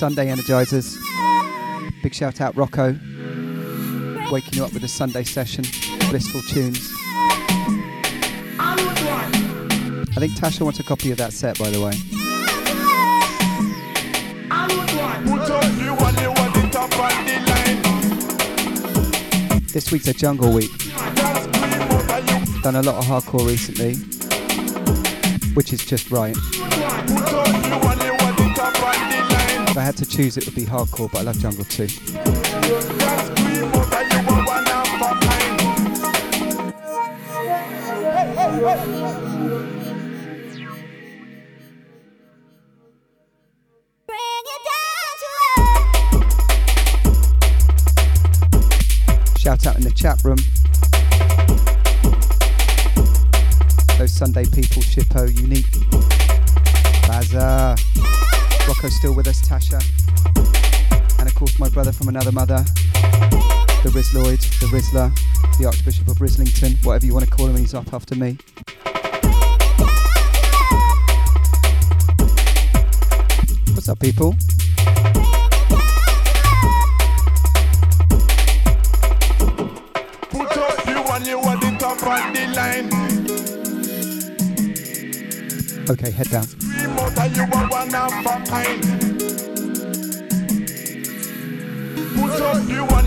Sunday, Energizers. Big shout out, Rocco. Waking you up with a Sunday session. Blissful tunes. I think Tasha wants a copy of that set, by the way. This week's a jungle week. Done a lot of hardcore recently, which is just right. If I had to choose, it would be hardcore, but I love jungle too. Shout out in the chat room. Those Sunday people, Shippo, Unique, Rocco still with us, Tasha, and of course my brother from another mother, the Riz Lloyd, the Rizla, the Archbishop of Rislington, whatever you want to call him, he's up after me. What's up, people? Put up you and you at the top of the line. Okay, head down. One of a. Put up and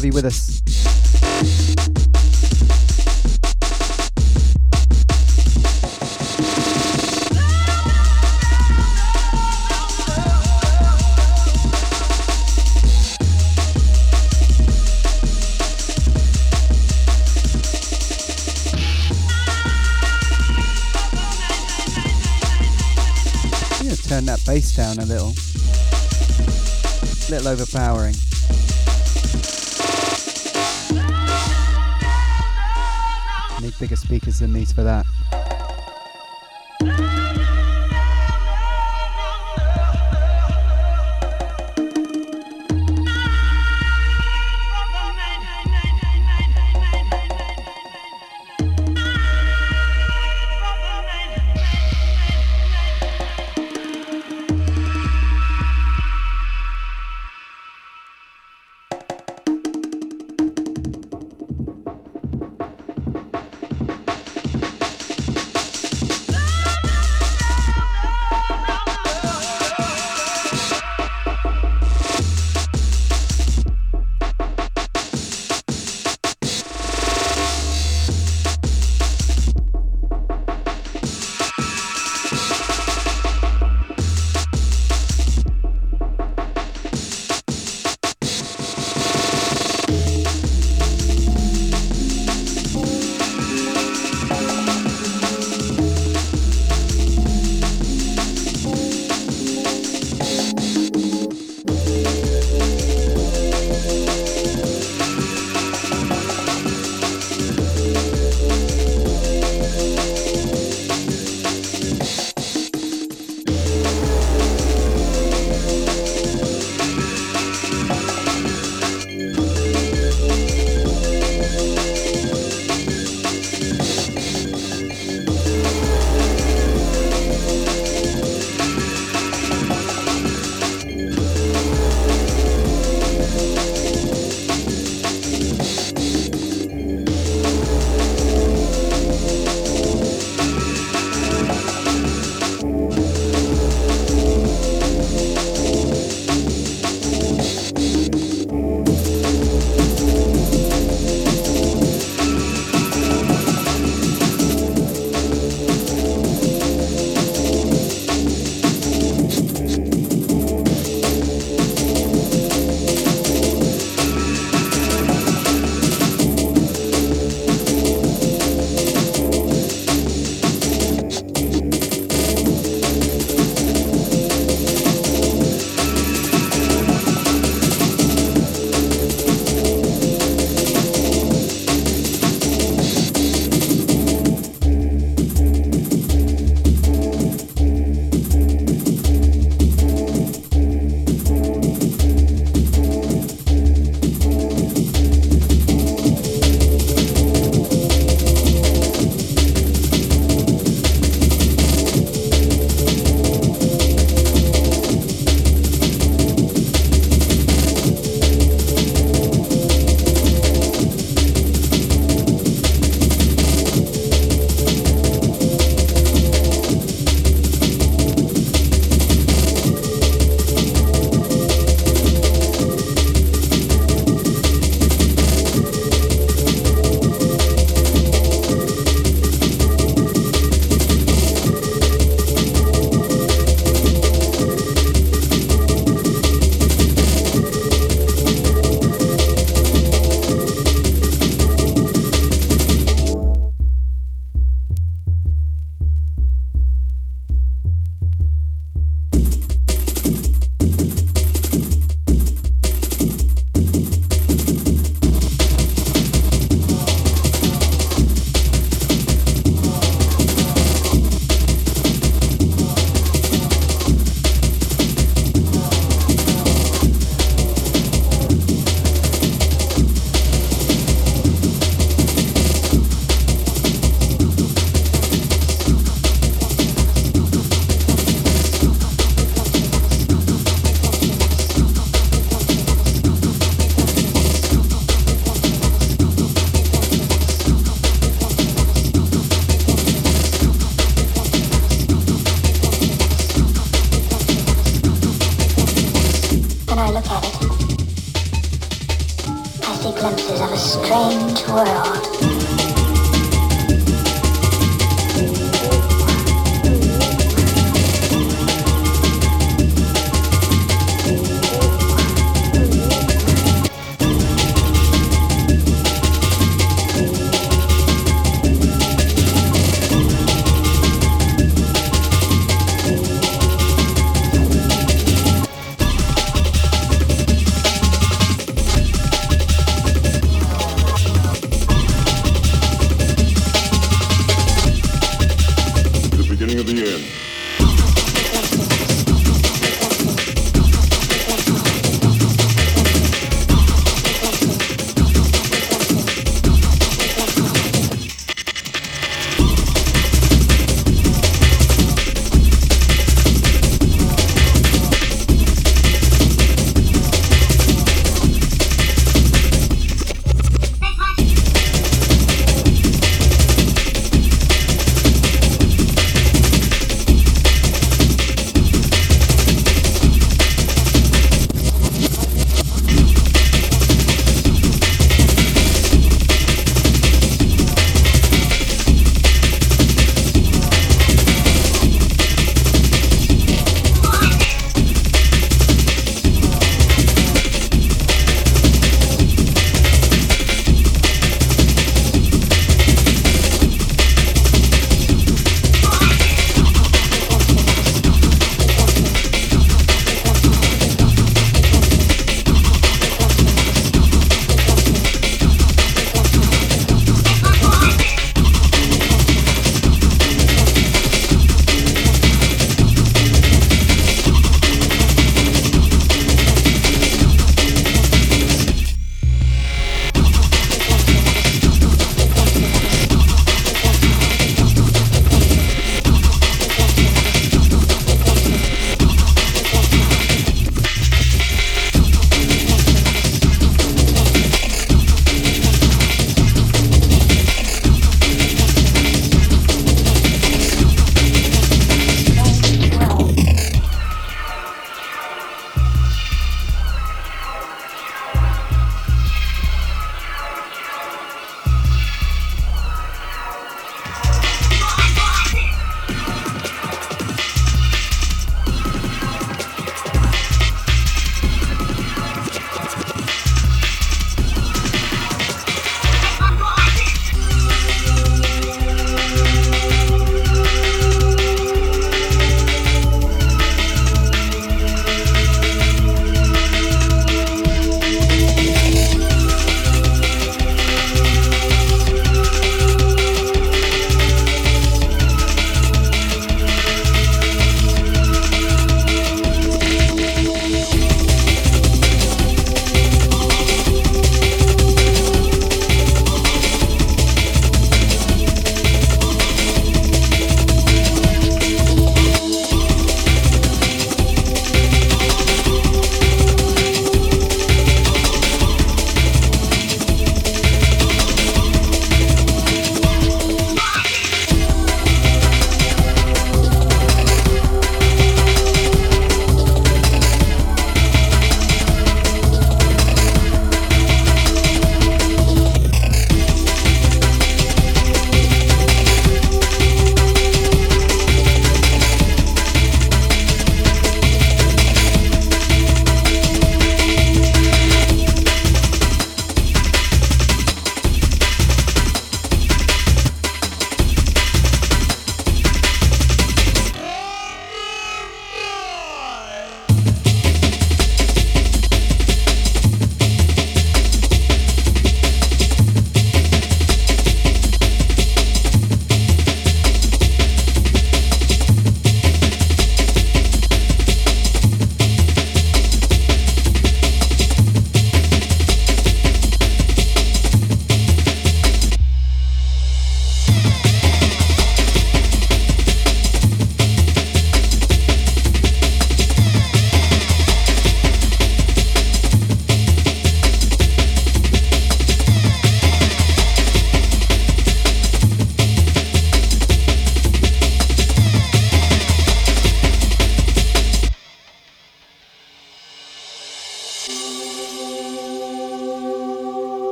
have you with us. turn that bass down a little A little overpowering. Speakers than these for that.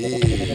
Yeah.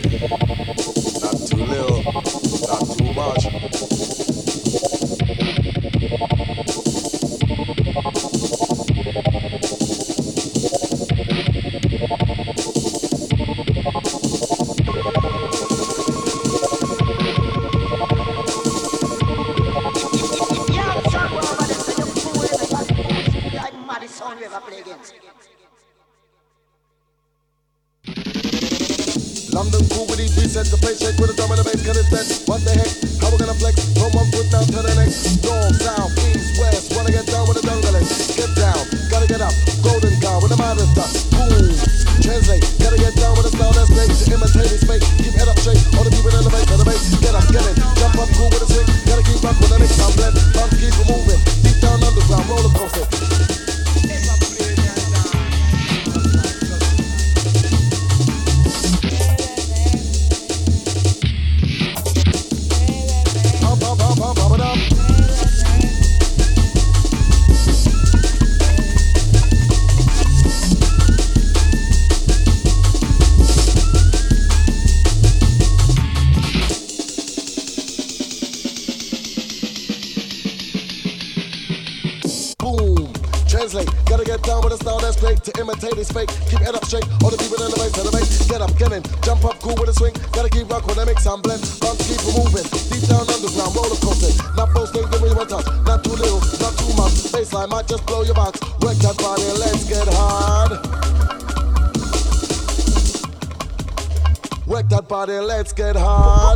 Who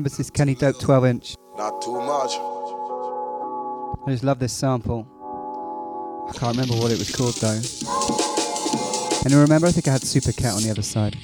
remembers this Kenny Dope 12 inch? Not too much. I just love this sample. I can't remember what it was called though. And you remember? I think I had Super Cat on the other side.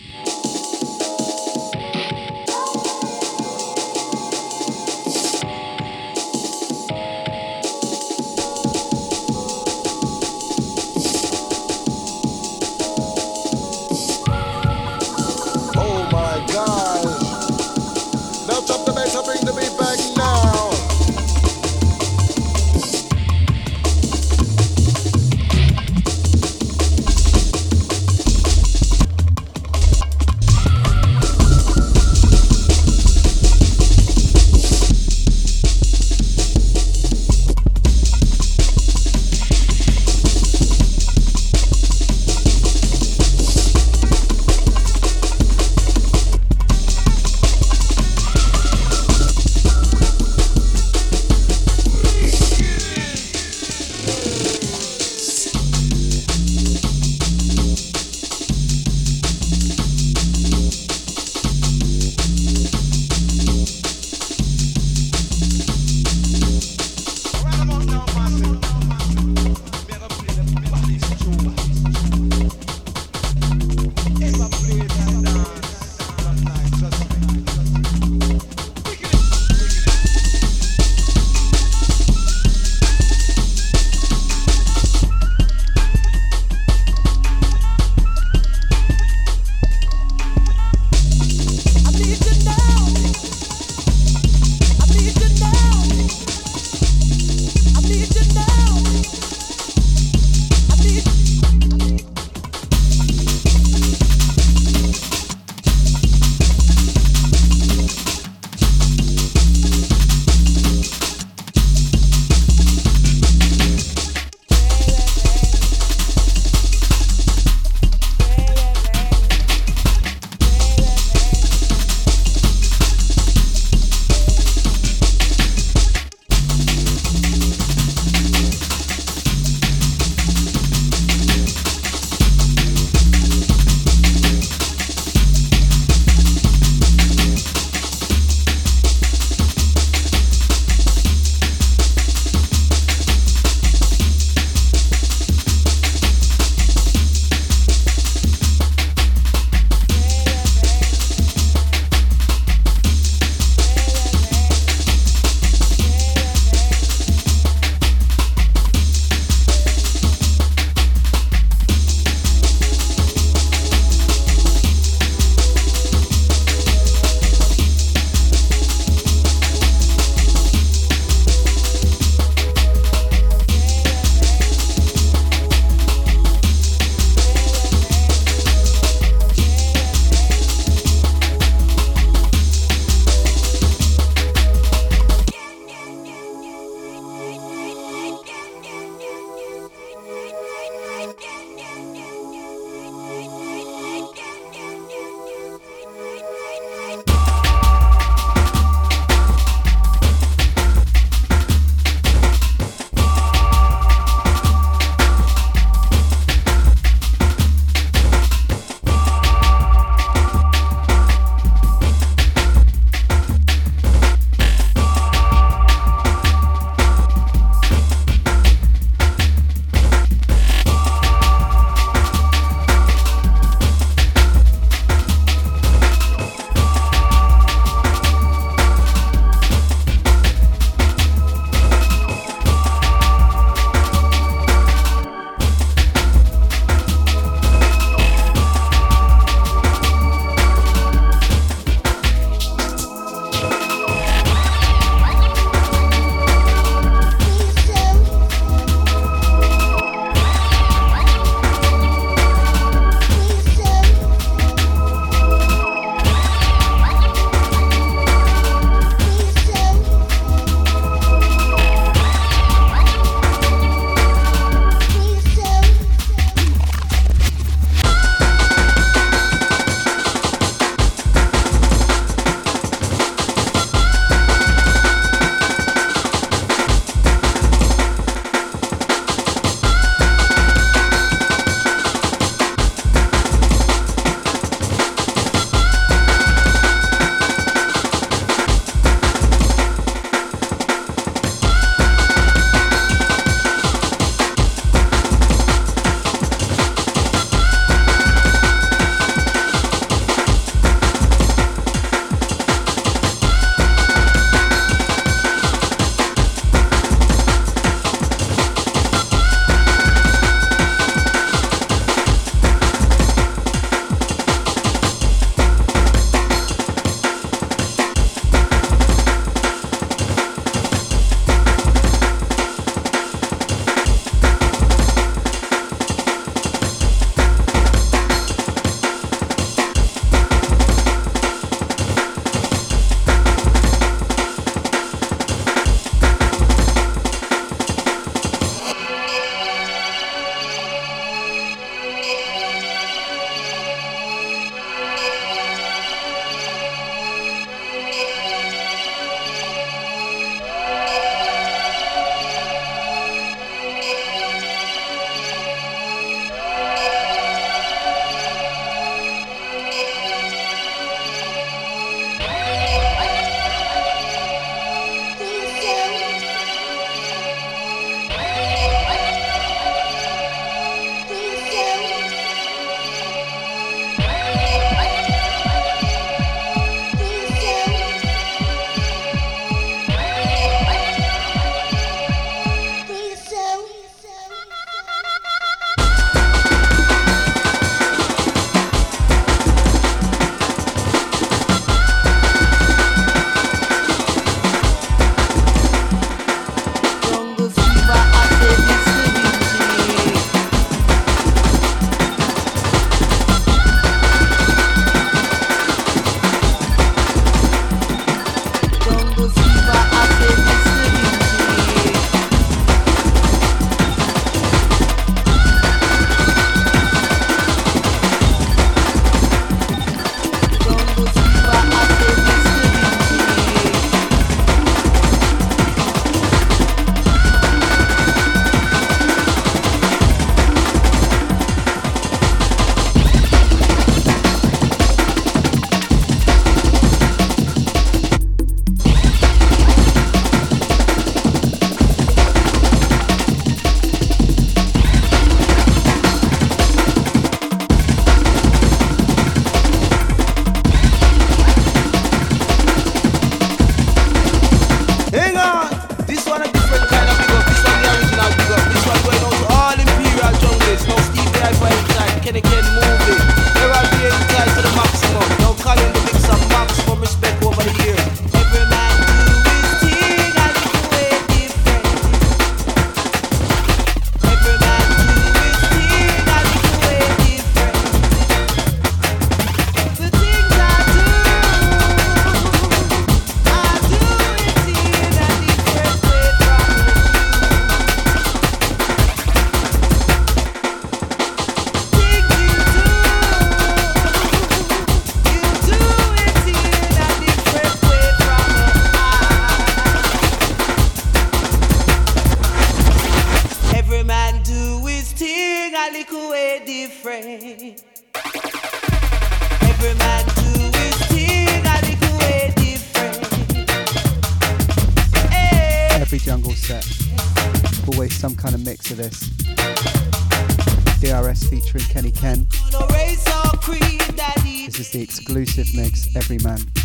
Exclusive mix, Every Man.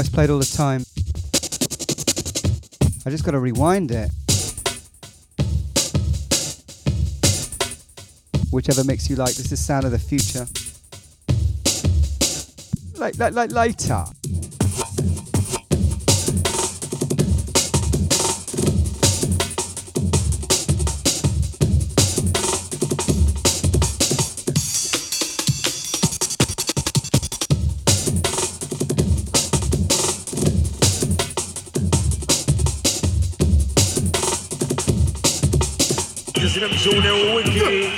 It's played all the time. I just got to rewind it. Whichever mix you like. This is Sound of the Future. Like, like, like later. Sono un.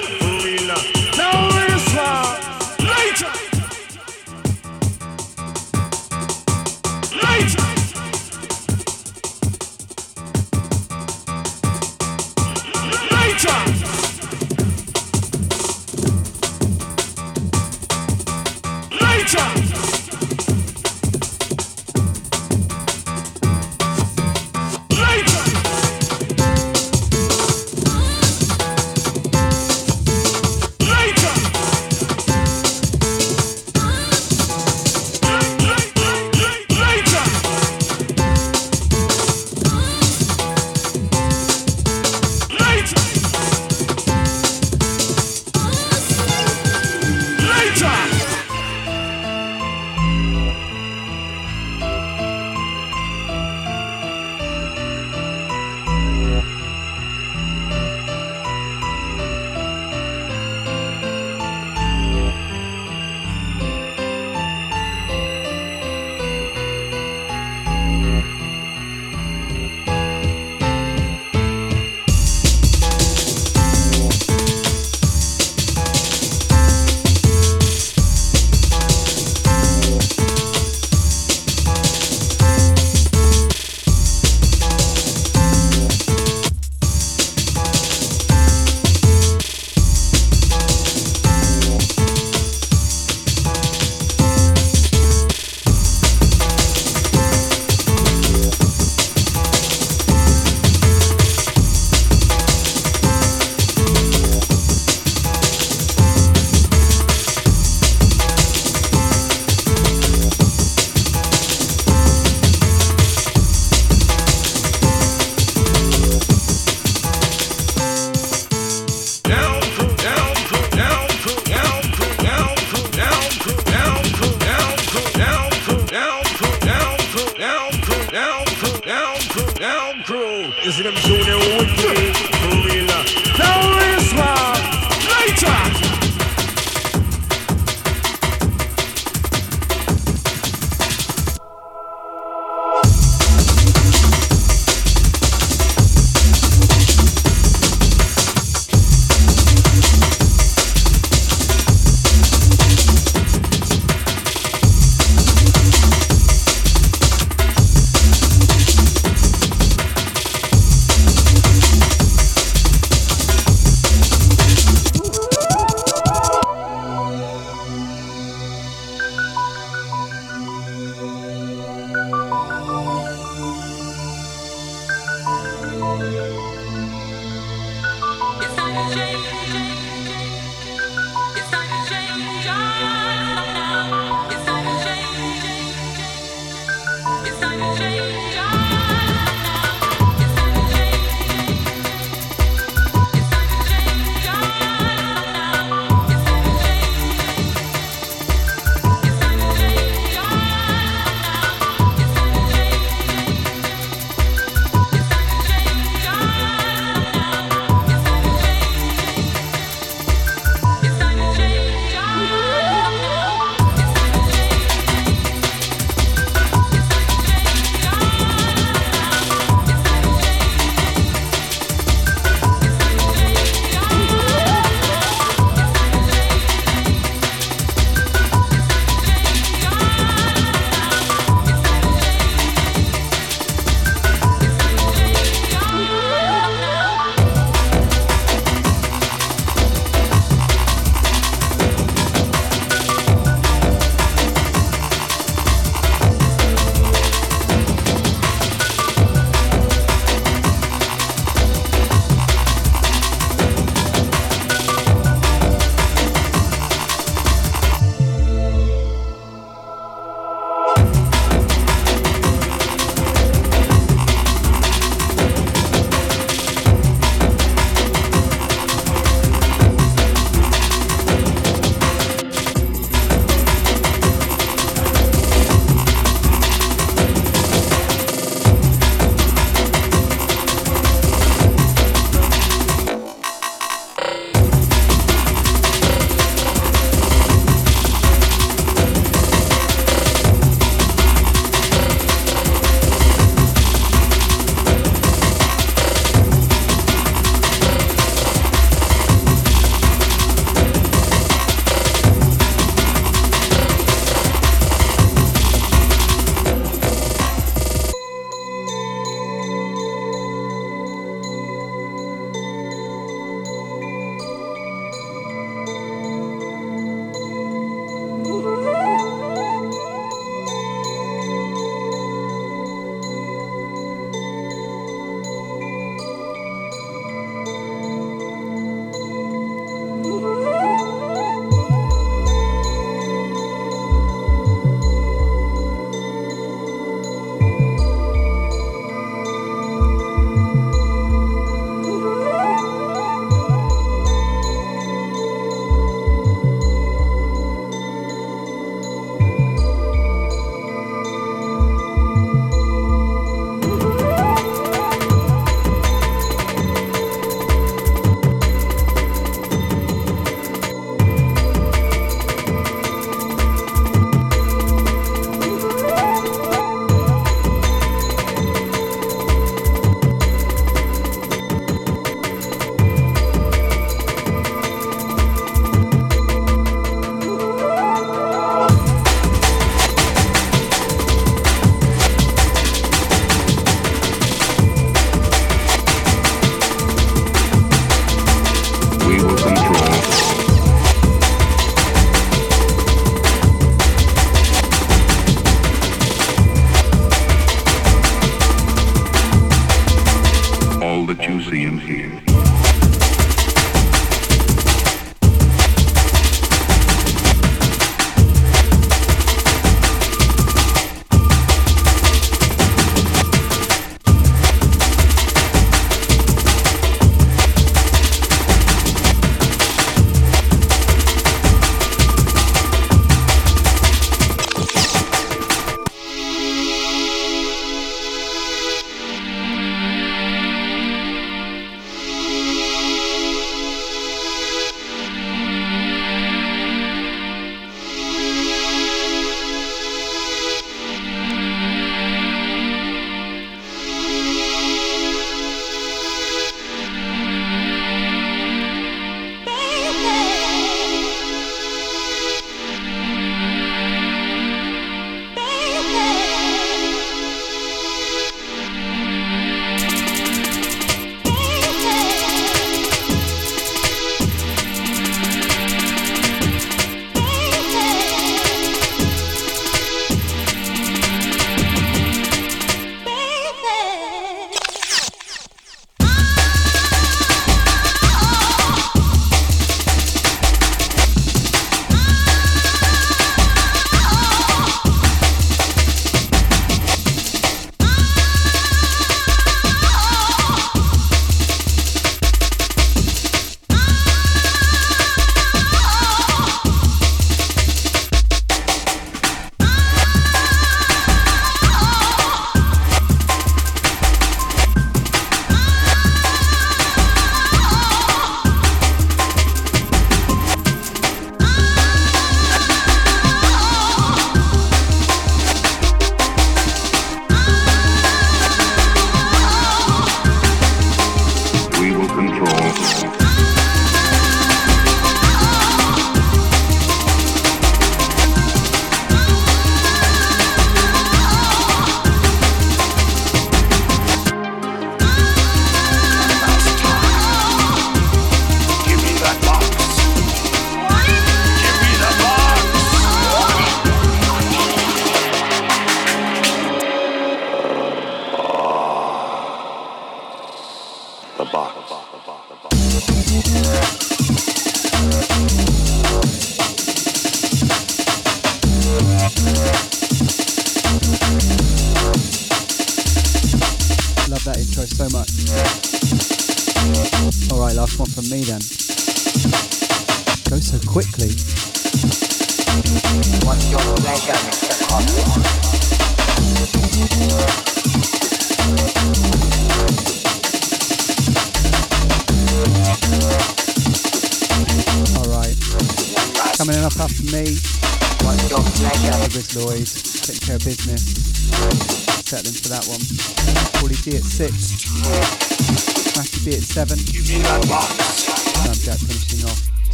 see him here.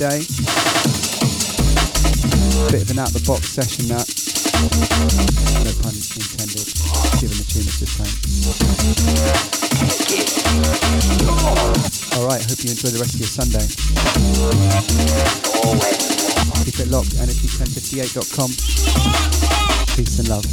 day. Bit of an out the box session that. No pun intended, given the tune it's just Alright, hope you enjoy the rest of your Sunday. Keep it locked, energy1058.com. Peace and love.